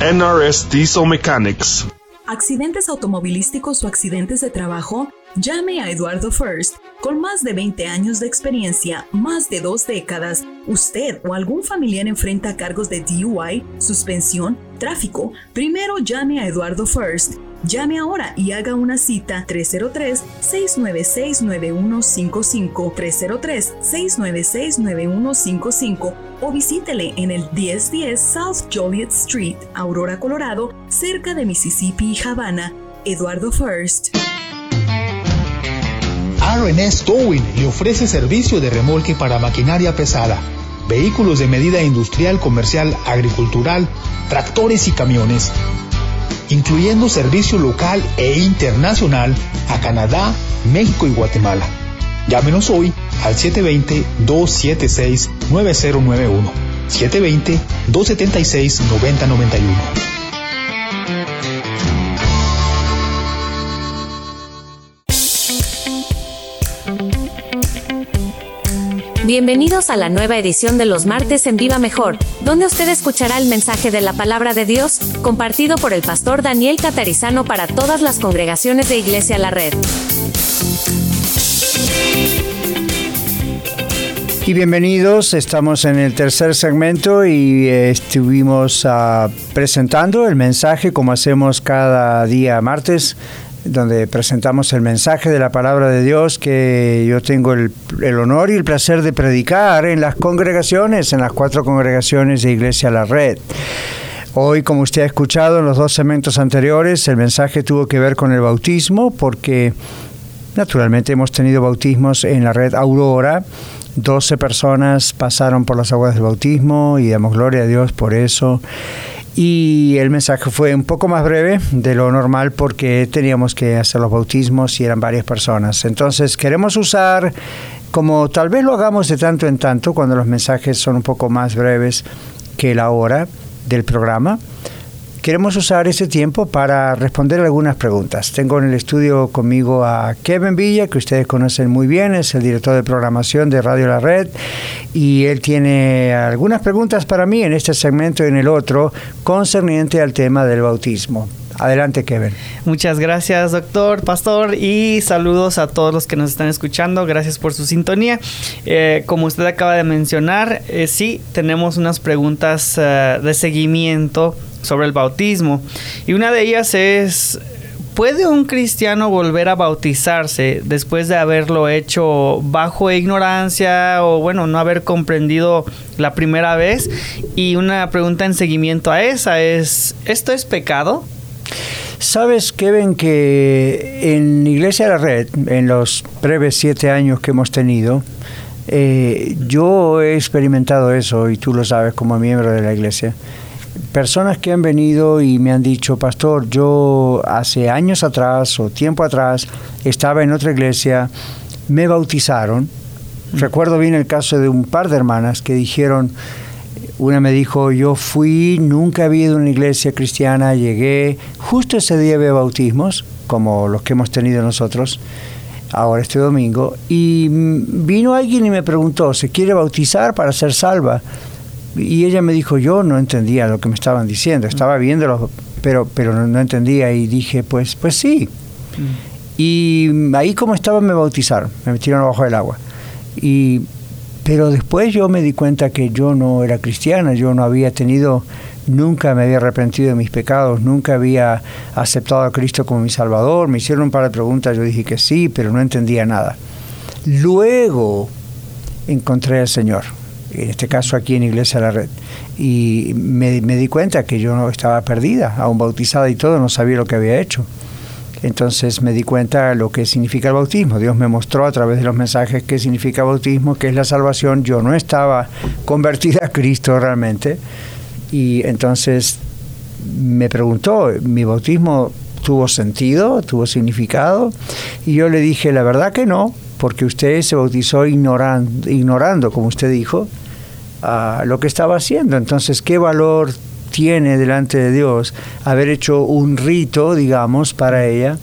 NRS Diesel Mechanics. ¿Accidentes automovilísticos o accidentes de trabajo? Llame a Eduardo First. Con más de 20 años de experiencia, más de dos décadas, usted o algún familiar enfrenta cargos de DUI, suspensión, tráfico. Primero llame a Eduardo First. Llame ahora y haga una cita 303-696-9155, 303-696-9155 o visítele en el 1010 South Joliet Street, Aurora, Colorado, cerca de Mississippi y Havana. Eduardo First. RNS Towing le ofrece servicio de remolque para maquinaria pesada, vehículos de medida industrial, comercial, agricultural, tractores y camiones, incluyendo servicio local e internacional a Canadá, México y Guatemala. Llámenos hoy al 720-276-9091. 720-276-9091. Bienvenidos a la nueva edición de los martes en Viva Mejor, donde usted escuchará el mensaje de la palabra de Dios, compartido por el pastor Daniel Catarizano para todas las congregaciones de Iglesia La Red. Y bienvenidos, estamos en el tercer segmento y eh, estuvimos uh, presentando el mensaje como hacemos cada día martes donde presentamos el mensaje de la palabra de Dios que yo tengo el, honor y el placer de predicar en las congregaciones, en las cuatro congregaciones de Iglesia La Red. Hoy, como usted ha escuchado en los dos segmentos anteriores, el mensaje tuvo que ver con el bautismo porque naturalmente hemos tenido bautismos en la red Aurora. 12 personas pasaron por las aguas del bautismo y damos gloria a Dios por eso. Y el mensaje fue un poco más breve de lo normal porque teníamos que hacer los bautismos y eran varias personas. Entonces queremos usar, como tal vez lo hagamos de tanto en tanto, cuando los mensajes son un poco más breves que la hora del programa, queremos usar ese tiempo para responder algunas preguntas. Tengo en el estudio conmigo a Kevin Villa, que ustedes conocen muy bien, es el director de programación de Radio La Red, y él tiene algunas preguntas para mí en este segmento y en el otro concerniente al tema del bautismo. Adelante, Kevin. Muchas gracias, doctor, pastor, y saludos a todos los que nos están escuchando. Gracias por su sintonía. Eh, como usted acaba de mencionar, eh, sí, tenemos unas preguntas eh, de seguimiento sobre el bautismo. Y una de ellas es, ¿puede un cristiano volver a bautizarse después de haberlo hecho bajo ignorancia o bueno, no haber comprendido la primera vez? Y una pregunta en seguimiento a esa es, ¿esto es pecado? Sabes, Kevin, que en Iglesia de la Red, en los breves siete años que hemos tenido, eh, yo he experimentado eso, y tú lo sabes como miembro de la iglesia personas que han venido y me han dicho, pastor, yo hace años atrás o tiempo atrás estaba en otra iglesia, me bautizaron. Mm. Recuerdo bien el caso de un par de hermanas que dijeron, una me dijo, yo fui, nunca había ido a una iglesia cristiana, llegué, justo ese día había bautismos, como los que hemos tenido nosotros, ahora este domingo, y vino alguien y me preguntó, ¿se quiere bautizar para ser salva? Y ella me dijo, yo no entendía lo que me estaban diciendo, estaba viéndolo, pero, pero no, entendía y dije, pues, pues sí. Mm. Y ahí como estaba me bautizaron, me metieron abajo del agua. Y, pero después yo me di cuenta que yo no era cristiana, yo no había tenido, nunca me había arrepentido de mis pecados, nunca había aceptado a Cristo como mi Salvador. Me hicieron un par de preguntas, yo dije que sí, pero no entendía nada. Luego encontré al Señor en este caso aquí en Iglesia la Red. Y me, di cuenta que yo estaba perdida, aún bautizada y todo, no sabía lo que había hecho. Entonces me di cuenta lo que significa el bautismo. Dios me mostró a través de los mensajes qué significa bautismo, qué es la salvación. Yo no estaba convertida a Cristo realmente. Y entonces me preguntó, ¿mi bautismo tuvo sentido, tuvo significado? Y yo le dije, la verdad que no, porque usted se bautizó ignorando, ignorando como usted dijo, lo que estaba haciendo. Entonces, ¿qué valor tiene delante de Dios haber hecho un rito, digamos, para ella?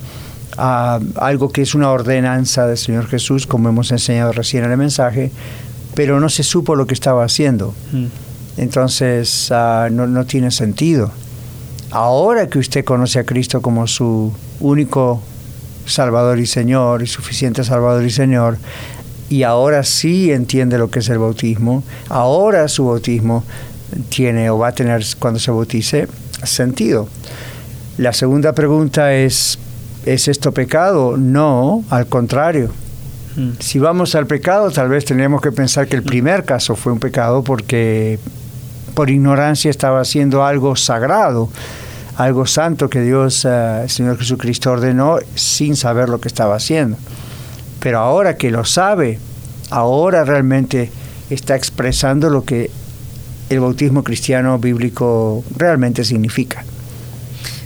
algo que es una ordenanza del Señor Jesús, como hemos enseñado recién en el mensaje, pero no se supo lo que estaba haciendo. Mm. Entonces no, no tiene sentido. Ahora que usted conoce a Cristo como su único Salvador y Señor, y suficiente Salvador y Señor, y ahora sí entiende lo que es el bautismo, ahora su bautismo tiene o va a tener cuando se bautice sentido. La segunda pregunta es, ¿es esto pecado? No, al contrario. Hmm. Si vamos al pecado, tal vez tenemos que pensar que el primer caso fue un pecado porque por ignorancia estaba haciendo algo sagrado algo santo que Dios, eh, el Señor Jesucristo ordenó sin saber lo que estaba haciendo. Pero ahora que lo sabe, ahora realmente está expresando lo que el bautismo cristiano bíblico realmente significa.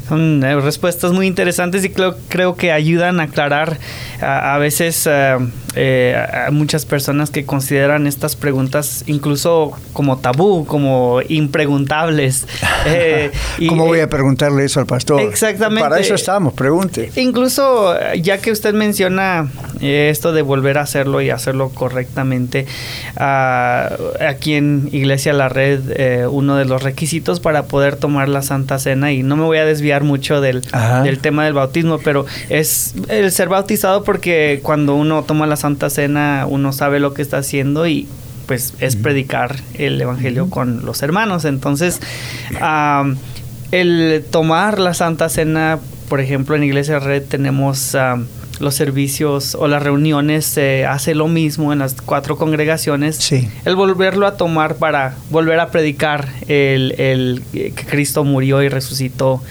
Son eh, respuestas muy interesantes y creo, creo que ayudan a aclarar a, veces eh, eh, a muchas personas que consideran estas preguntas incluso como tabú, como impreguntables. ¿Cómo voy a preguntarle eso al pastor? Exactamente. Para eso estamos, pregunte. Incluso ya que usted menciona esto de volver a hacerlo y hacerlo correctamente, ah, aquí en Iglesia La Red, uno de los requisitos para poder tomar la Santa Cena, y no me voy a desviar mucho del, del, tema del bautismo, pero es el ser bautizado porque cuando uno toma la Santa Cena uno sabe lo que está haciendo y pues es predicar el Evangelio con los hermanos. Entonces, el tomar la Santa Cena, por ejemplo, en Iglesia Red tenemos... los servicios o las reuniones se hace lo mismo en las cuatro congregaciones. Sí. El volverlo a tomar para volver a predicar el, el que Cristo murió y resucitó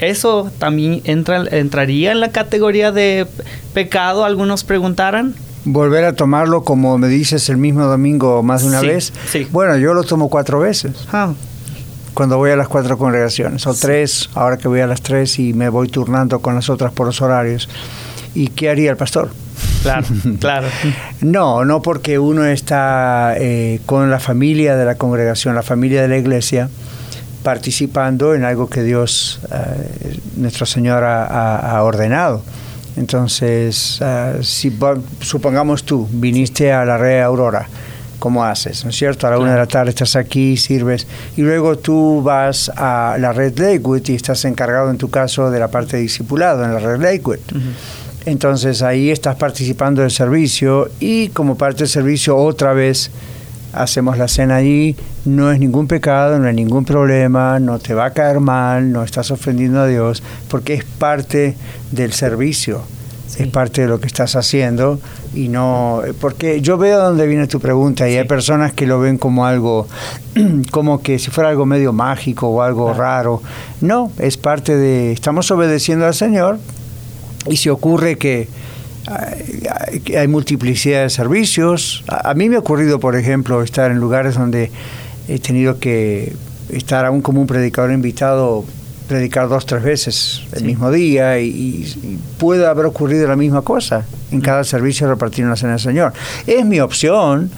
¿Eso también entra, entraría en la categoría de pecado? Algunos preguntaran. Volver a tomarlo, como me dices, el mismo domingo más de una vez. Sí. Bueno, yo lo tomo cuatro veces. Ah. cuando voy a las cuatro congregaciones, o tres, ahora que voy a las tres y me voy turnando con las otras por los horarios. ¿Y qué haría el pastor? Claro, claro. No, no porque uno está eh, con la familia de la congregación, la familia de la iglesia, participando en algo que Dios, eh, nuestro Señor, ha, ordenado. Entonces, eh, si supongamos tú viniste a la red Aurora, ¿cómo haces? ¿No es cierto? A la una de la tarde estás aquí, sirves, y luego tú vas a la red Lakewood y estás encargado en tu caso de la parte de discipulado en la red Lakewood. Entonces ahí estás participando del servicio y como parte del servicio otra vez hacemos la cena allí, no es ningún pecado, no hay ningún problema, no te va a caer mal, no estás ofendiendo a Dios, porque es parte del servicio, es parte de lo que estás haciendo y no, porque yo veo dónde viene tu pregunta y hay personas que lo ven como algo, como que si fuera algo medio mágico o algo raro, no, es parte de, estamos obedeciendo al Señor y si ocurre que hay multiplicidad de servicios. A, mí me ha ocurrido, por ejemplo, estar en lugares donde he tenido que estar aún como un predicador invitado, predicar dos, tres veces el mismo día y, puede haber ocurrido la misma cosa en cada servicio repartir una cena del Señor. Es mi opción.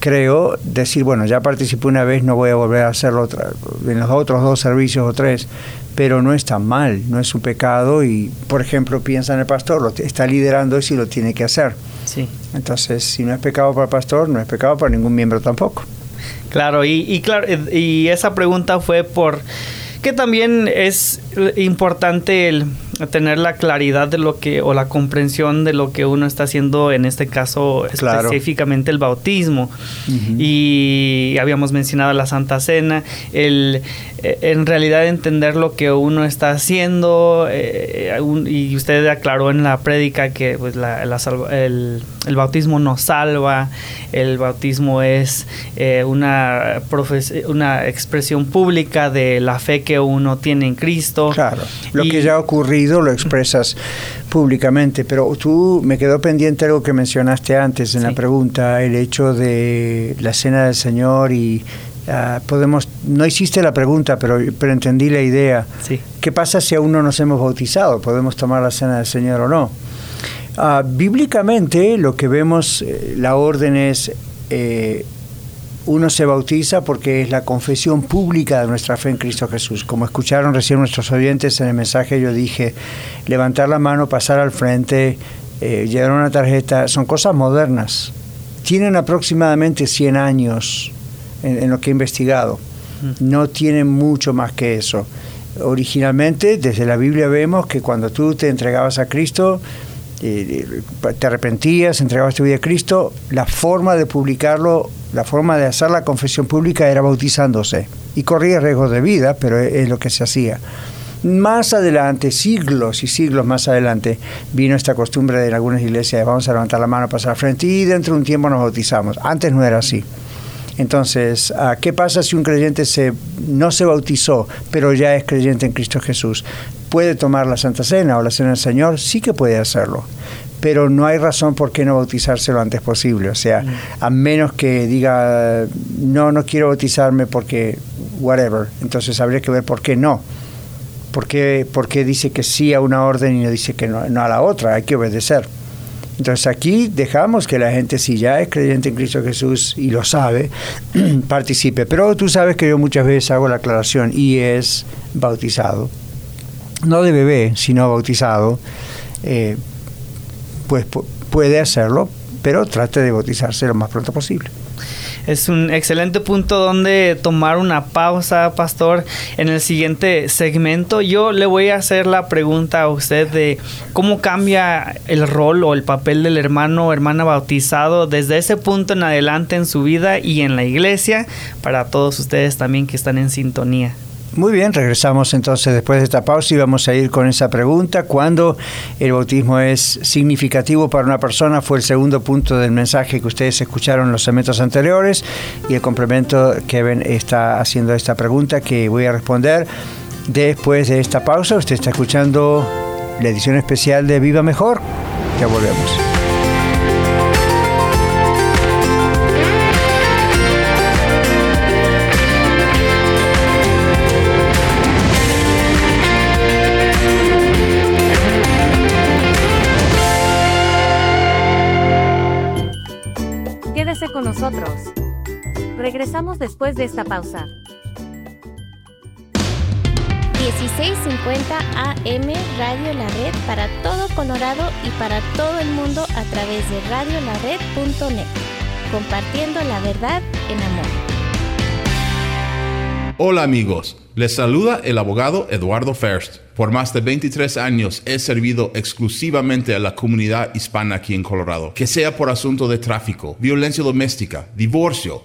Creo decir, bueno, ya participé una vez, no voy a volver a hacerlo otra, en los otros dos servicios o tres, pero no está mal, no es un pecado y, por ejemplo, piensa en el pastor, lo está liderando y lo tiene que hacer. Sí. Entonces, si no es pecado para el pastor, no es pecado para ningún miembro tampoco. Claro, y, y claro, y esa pregunta fue por que también es importante el tener la claridad de lo que o la comprensión de lo que uno está haciendo en este caso específicamente el bautismo. Y habíamos mencionado la Santa Cena el eh, en realidad entender lo que uno está haciendo eh, y usted aclaró en la prédica que pues la, el, el, bautismo nos salva el bautismo es eh, una una expresión pública de la fe que uno tiene en Cristo. Claro. Lo que ya ha ocurrido lo expresas públicamente, pero tú me quedó pendiente algo que mencionaste antes en la pregunta, el hecho de la cena del Señor y ah, podemos, no hiciste la pregunta, pero, pero entendí la idea. ¿Qué pasa si aún no nos hemos bautizado? ¿Podemos tomar la cena del Señor o no? Ah, bíblicamente lo que vemos, eh, la orden es eh, uno se bautiza porque es la confesión pública de nuestra fe en Cristo Jesús. Como escucharon recién nuestros oyentes en el mensaje, yo dije, levantar la mano, pasar al frente, eh, llevar una tarjeta, son cosas modernas. Tienen aproximadamente 100 años en, lo que he investigado. No tienen mucho más que eso. Originalmente, desde la Biblia vemos que cuando tú te entregabas a Cristo, eh, te arrepentías, entregabas tu vida a Cristo, la forma de publicarlo, la forma de hacer la confesión pública era bautizándose. Y corría riesgo de vida, pero es lo que se hacía. Más adelante, siglos y siglos más adelante, vino esta costumbre de algunas iglesias vamos a levantar la mano, pasar al frente y dentro de un tiempo nos bautizamos. Antes no era así. Entonces, ah, ¿qué pasa si un creyente se, no se bautizó, pero ya es creyente en Cristo Jesús? ¿Puede tomar la Santa Cena o la Cena del Señor? Sí que puede hacerlo, pero no hay razón por qué no bautizarse lo antes posible. O sea, a menos que diga, no, no quiero bautizarme porque, whatever, entonces habría que ver por qué no. ¿Por qué, por qué dice que sí a una orden y no dice que no, no a la otra? Hay que obedecer. Entonces aquí dejamos que la gente, si ya es creyente en Cristo Jesús y lo sabe, participe. Pero tú sabes que yo muchas veces hago la aclaración y es bautizado. No de bebé, sino bautizado. Eh, pues puede hacerlo, pero trate de bautizarse lo más pronto posible es un excelente punto donde tomar una pausa, pastor. En el siguiente segmento yo le voy a hacer la pregunta a usted de cómo cambia el rol o el papel del hermano o hermana bautizado desde ese punto en adelante en su vida y en la iglesia para todos ustedes también que están en sintonía. Muy bien, regresamos entonces después de esta pausa y vamos a ir con esa pregunta. ¿Cuándo el bautismo es significativo para una persona? Fue el segundo punto del mensaje que ustedes escucharon en los segmentos anteriores y el complemento Kevin está haciendo esta pregunta que voy a responder después de esta pausa. Usted está escuchando la edición especial de Viva Mejor. Ya volvemos. Regresamos después de esta pausa. 1650 AM Radio La Red para todo Colorado y para todo el mundo a través de radiolared.net. Compartiendo la verdad en amor. Hola amigos, les saluda el abogado Eduardo First. Por más de 23 años he servido exclusivamente a la comunidad hispana aquí en Colorado, que sea por asunto de tráfico, violencia doméstica, divorcio,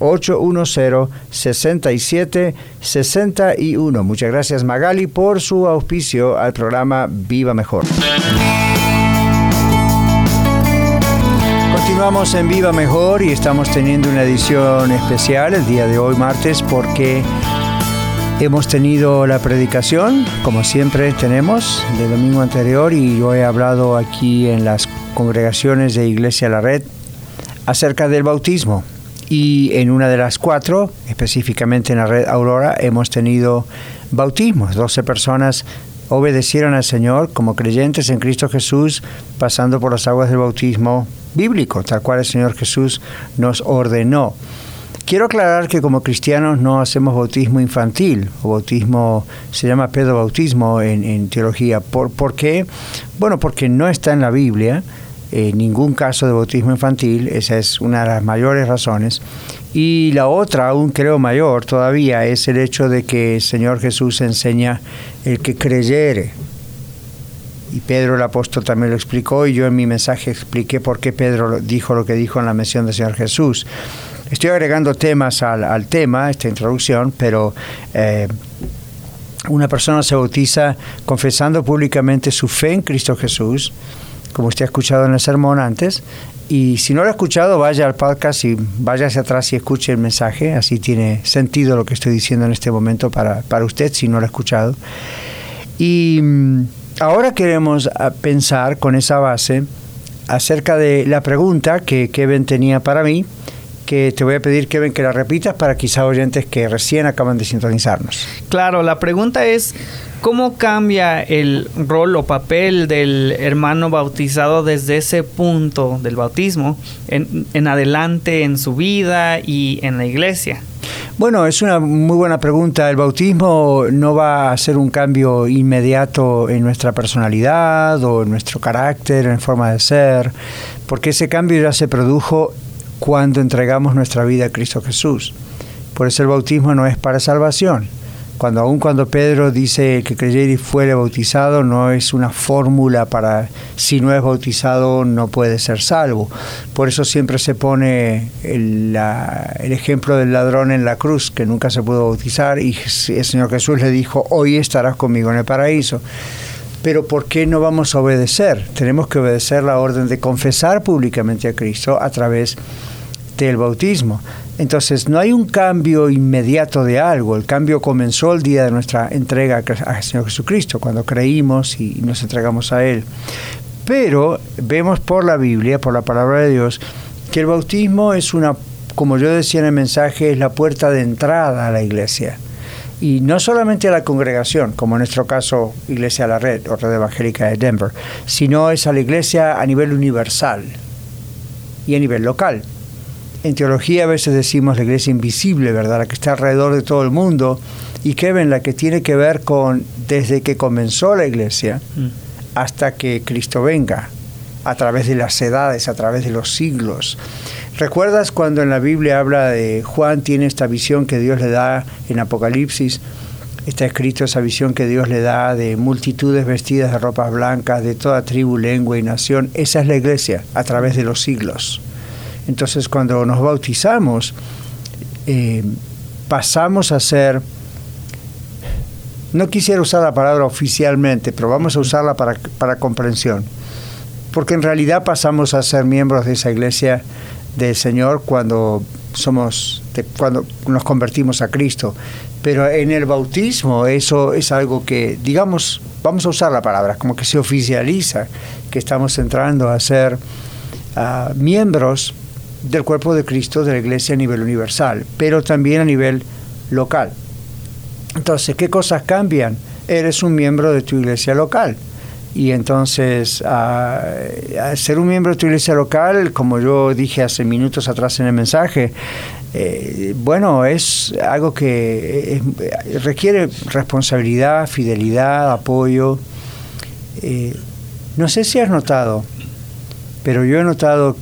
810-6761. Muchas gracias Magali por su auspicio al programa Viva Mejor. Continuamos en Viva Mejor y estamos teniendo una edición especial el día de hoy martes porque hemos tenido la predicación, como siempre tenemos, del domingo anterior y yo he hablado aquí en las congregaciones de Iglesia La Red acerca del bautismo y en una de las cuatro, específicamente en la red Aurora, hemos tenido bautismos. 12 personas obedecieron al Señor como creyentes en Cristo Jesús, pasando por las aguas del bautismo bíblico, tal cual el Señor Jesús nos ordenó. Quiero aclarar que como cristianos no hacemos bautismo infantil, o bautismo, se llama pedobautismo en, en teología. ¿Por, ¿Por qué? Bueno, porque no está en la Biblia eh, ningún caso de bautismo infantil, esa es una de las mayores razones. Y la otra, aún creo mayor todavía, es el hecho de que el Señor Jesús enseña el que creyere. Y Pedro el apóstol también lo explicó y yo en mi mensaje expliqué por qué Pedro dijo lo que dijo en la mención del Señor Jesús. Estoy agregando temas al, tema, esta introducción, pero eh, una persona se bautiza confesando públicamente su fe en Cristo Jesús, como usted ha escuchado en el sermón antes. Y si no lo ha escuchado, vaya al podcast y vaya hacia atrás y escuche el mensaje. Así tiene sentido lo que estoy diciendo en este momento para, para usted, si no lo ha escuchado. Y mm, ahora queremos ah, pensar con esa base acerca de la pregunta que Kevin tenía para mí, que te voy a pedir, Kevin, que la repitas para quizá oyentes que recién acaban de sintonizarnos. Claro, la pregunta es, ¿Cómo cambia el rol o papel del hermano bautizado desde ese punto del bautismo en, adelante en su vida y en la iglesia? Bueno, es una muy buena pregunta. El bautismo no va a ser un cambio inmediato en nuestra personalidad o en nuestro carácter, en forma de ser, porque ese cambio ya se produjo cuando entregamos nuestra vida a Cristo Jesús. Por eso el bautismo no es para salvación cuando aun cuando Pedro dice que creyere y fuere bautizado, no es una fórmula para si no es bautizado no puede ser salvo. Por eso siempre se pone el, el ejemplo del ladrón en la cruz, que nunca se pudo bautizar, y el Señor Jesús le dijo, hoy estarás conmigo en el paraíso. Pero ¿por qué no vamos a obedecer? Tenemos que obedecer la orden de confesar públicamente a Cristo a través del bautismo. Entonces, no hay un cambio inmediato de algo. El cambio comenzó el día de nuestra entrega al Señor Jesucristo, cuando creímos y nos entregamos a Él. Pero vemos por la Biblia, por la palabra de Dios, que el bautismo es una, como yo decía en el mensaje, es la puerta de entrada a la iglesia. Y no solamente a la congregación, como en nuestro caso Iglesia de la Red o Red Evangélica de Denver, sino es a la iglesia a nivel universal y a nivel local en teología a veces decimos la iglesia invisible, ¿verdad? La que está alrededor de todo el mundo. Y Kevin, la que tiene que ver con desde que comenzó la iglesia mm. hasta que Cristo venga, a través de las edades, a través de los siglos. ¿Recuerdas cuando en la Biblia habla de Juan tiene esta visión que Dios le da en Apocalipsis? Está escrito esa visión que Dios le da de multitudes vestidas de ropas blancas, de toda tribu, lengua y nación. Esa es la iglesia a través de los siglos. Entonces cuando nos bautizamos, eh, pasamos a ser, no quisiera usar la palabra oficialmente, pero vamos a usarla para, para comprensión, porque en realidad pasamos a ser miembros de esa iglesia del Señor cuando somos cuando nos convertimos a Cristo. Pero en el bautismo eso es algo que, digamos, vamos a usar la palabra, como que se oficializa, que estamos entrando a ser ah, miembros del cuerpo de Cristo de la iglesia a nivel universal, pero también a nivel local. Entonces, ¿qué cosas cambian? Eres un miembro de tu iglesia local. Y entonces, ser un miembro de tu iglesia local, como yo dije hace minutos atrás en el mensaje, eh, bueno, es algo que requiere responsabilidad, fidelidad, apoyo. Eh, no sé si has notado, pero yo he notado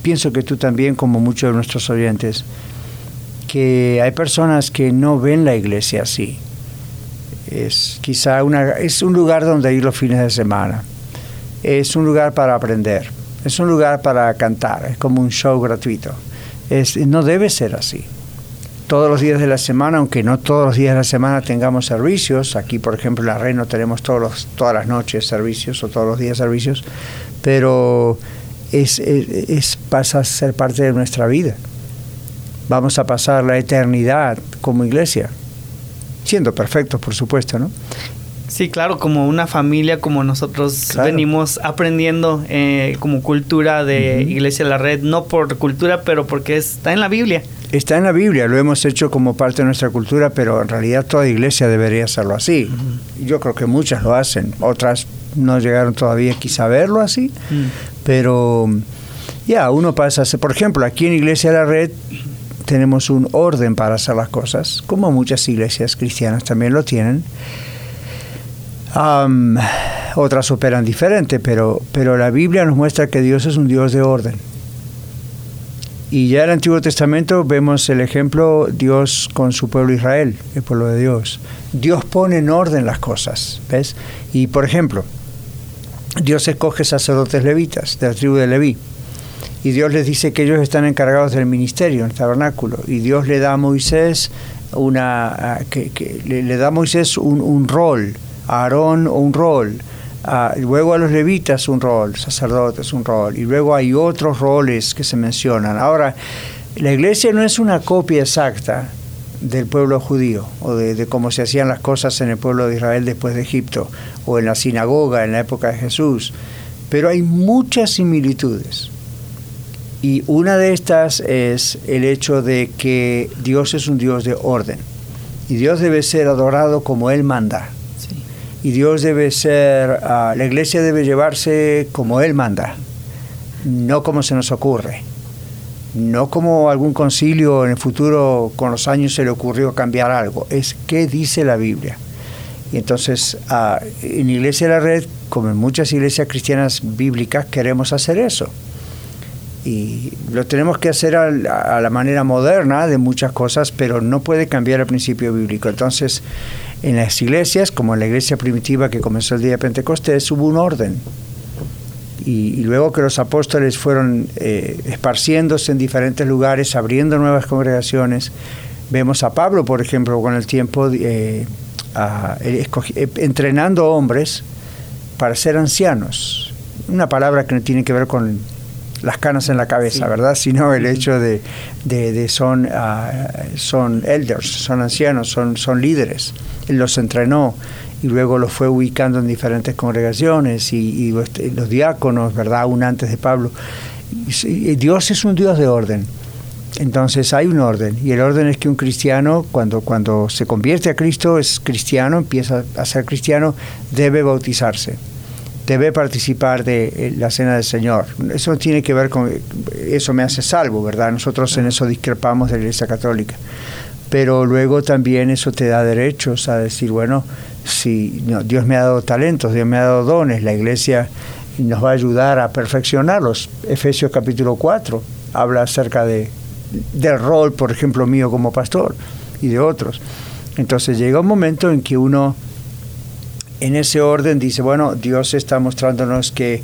pienso que tú también, como muchos de nuestros oyentes, que hay personas que no ven la iglesia así. Es quizá una, es un lugar donde ir los fines de semana. Es un lugar para aprender. Es un lugar para cantar. Es como un show gratuito. Es, no debe ser así. Todos los días de la semana, aunque no todos los días de la semana tengamos servicios, aquí por ejemplo en la Red no tenemos todos los, todas las noches servicios o todos los días servicios, pero es, es, pasa a ser parte de nuestra vida. Vamos a pasar la eternidad como iglesia, siendo perfectos, por supuesto, ¿no? Sí, claro, como una familia, como nosotros venimos aprendiendo eh, como cultura de Iglesia de la Red, no por cultura, pero porque está en la Biblia. Está en la Biblia, lo hemos hecho como parte de nuestra cultura, pero en realidad toda iglesia debería hacerlo así. Yo creo que muchas lo hacen, otras no llegaron todavía quizá a verlo así, mm. pero ya uno pasa por ejemplo, aquí en Iglesia de la Red tenemos un orden para hacer las cosas, como muchas iglesias cristianas también lo tienen. otras operan diferente, pero, pero la Biblia nos muestra que Dios es un Dios de orden. Y ya en el Antiguo Testamento vemos el ejemplo Dios con su pueblo Israel, el pueblo de Dios. Dios pone en orden las cosas, ¿ves? Y por ejemplo, Dios escoge sacerdotes levitas de la tribu de Leví. Y Dios les dice que ellos están encargados del ministerio en el tabernáculo. Y Dios le da a Moisés una le, da a Moisés un, rol, a Aarón un rol, luego a los levitas un rol, sacerdotes un rol, y luego hay otros roles que se mencionan. Ahora, la iglesia no es una copia exacta del pueblo judío o de, cómo se hacían las cosas en el pueblo de Israel después de Egipto o en la sinagoga en la época de Jesús, pero hay muchas similitudes. Y una de estas es el hecho de que Dios es un Dios de orden y Dios debe ser adorado como Él manda. Y Dios debe ser, ah, la iglesia debe llevarse como Él manda, no como se nos ocurre no como algún concilio en el futuro con los años se le ocurrió cambiar algo, es qué dice la Biblia. Y entonces ah, en Iglesia de la Red, como en muchas iglesias cristianas bíblicas, queremos hacer eso. Y lo tenemos que hacer a, la manera moderna de muchas cosas, pero no puede cambiar el principio bíblico. Entonces, en las iglesias, como en la iglesia primitiva que comenzó el día de Pentecostés, hubo un orden y, luego que los apóstoles fueron eh, esparciéndose en diferentes lugares, abriendo nuevas congregaciones, vemos a Pablo, por ejemplo, con el tiempo eh, eh, entrenando hombres para ser ancianos. Una palabra que no tiene que ver con las canas en la cabeza, ¿verdad? Sino el hecho de, de, son, ah, son elders, son ancianos, son, son líderes. Él los entrenó y luego los fue ubicando en diferentes congregaciones y, los, diáconos, ¿verdad? Aún antes de Pablo. Dios es un Dios de orden. Entonces hay un orden y el orden es que un cristiano cuando, cuando se convierte a Cristo es cristiano, empieza a ser cristiano, debe bautizarse, debe participar de eh, la cena del Señor. Eso tiene que ver con, eso me hace salvo, ¿verdad? Nosotros en eso discrepamos de la Iglesia Católica. Pero luego también eso te da derechos a decir, bueno, si Dios me ha dado talentos, Dios me ha dado dones, la iglesia nos va a ayudar a perfeccionarlos. Efesios capítulo 4 habla acerca de, del rol, por ejemplo, mío como pastor y de otros. Entonces llega un momento en que uno, en ese orden, dice, bueno, Dios está mostrándonos que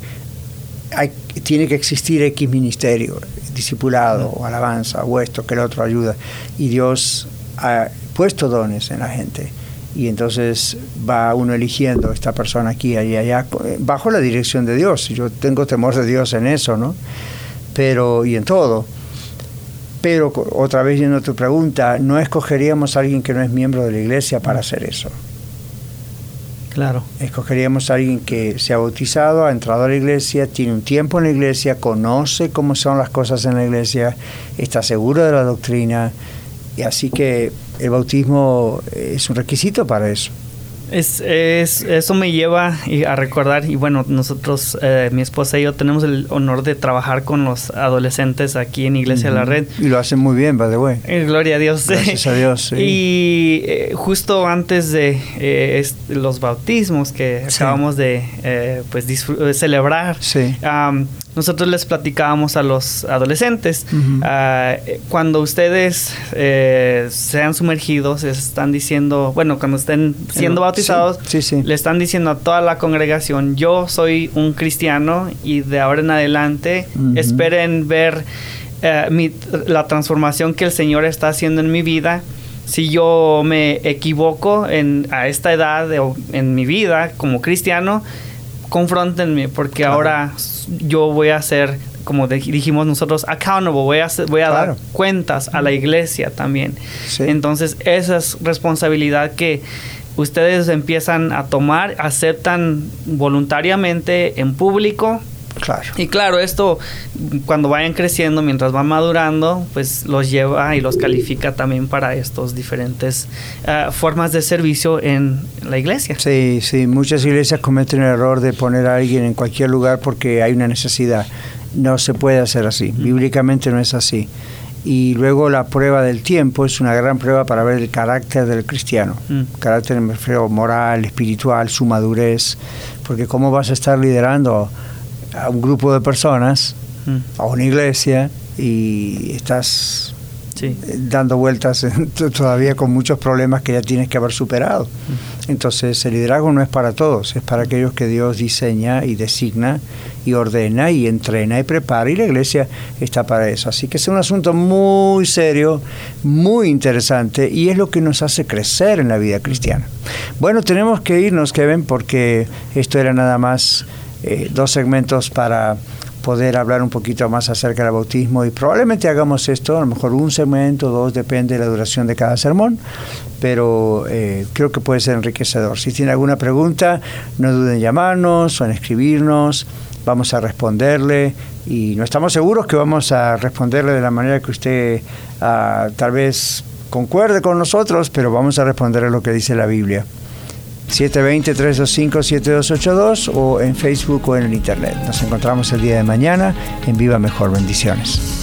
hay, tiene que existir X ministerio, discipulado, o alabanza, o esto, que el otro ayuda. Y Dios ha puesto dones en la gente. Y entonces va uno eligiendo esta persona aquí, allá, allá, bajo la dirección de Dios. Yo tengo temor de Dios en eso, ¿no? Pero, y en todo. Pero otra vez yendo a tu pregunta, no escogeríamos a alguien que no es miembro de la iglesia para hacer eso. Claro. Escogeríamos a alguien que se ha bautizado, ha entrado a la iglesia, tiene un tiempo en la iglesia, conoce cómo son las cosas en la iglesia, está seguro de la doctrina, y así que el bautismo es un requisito para eso. Es, es, eso me lleva a recordar, y bueno, nosotros, eh, mi esposa y yo, tenemos el honor de trabajar con los adolescentes aquí en Iglesia de la Red. Y lo hacen muy bien, by the way. Eh, gloria a Dios. Gracias a Dios. Sí. Y eh, justo antes de eh, los bautismos que Sí. acabamos de pues celebrar, Sí. am, nosotros les platicábamos a los adolescentes, ah, cuando ustedes eh, sean sumergidos, están diciendo, bueno, cuando estén siendo Sí, bautizados, sí, sí. le están diciendo a toda la congregación, yo soy un cristiano y de ahora en adelante Ujú. esperen ver eh, mi- la transformación que el Señor está haciendo en mi vida. Si yo me equivoco en, a esta edad de- o en mi vida como cristiano, confrontenme porque Claro. ahora yo voy a ser, como dijimos nosotros, accountable, voy a, voy a Claro. dar cuentas a la iglesia también. Sí. Entonces, esa es responsabilidad que ustedes empiezan a tomar, aceptan voluntariamente en público. Claro. Y claro, esto cuando vayan creciendo, mientras van madurando, pues los lleva y los califica también para estos diferentes ah, formas de servicio en la iglesia. Sí, sí, muchas iglesias cometen el error de poner a alguien en cualquier lugar porque hay una necesidad. No se puede hacer así, bíblicamente no es así. Y luego la prueba del tiempo es una gran prueba para ver el carácter del cristiano. Mm. Carácter me refiero moral, espiritual, su madurez. Porque cómo vas a estar liderando a un grupo de personas, Mm, a una iglesia, y estás Sí. eh, dando vueltas en- todavía con muchos problemas que ya tienes que haber superado. Entonces el liderazgo no es para todos, es para aquellos que Dios diseña y designa y ordena y entrena y prepara y la iglesia está para eso. Así que es un asunto muy serio, muy interesante y es lo que nos hace crecer en la vida cristiana. Bueno, tenemos que irnos, Kevin, porque esto era nada más eh, dos segmentos para poder hablar un poquito más acerca del bautismo y probablemente hagamos esto, a lo mejor un segmento, dos, depende de la duración de cada sermón, pero eh, creo que puede ser enriquecedor. Si tiene alguna pregunta, no duden en llamarnos o en escribirnos, vamos a responderle y no estamos seguros que vamos a responderle de la manera que usted ah, tal vez concuerde con nosotros, pero vamos a responderle lo que dice la Biblia. 720-325-7282 o en Facebook o en el Internet. Nos encontramos el día de mañana en Viva Mejor. Bendiciones.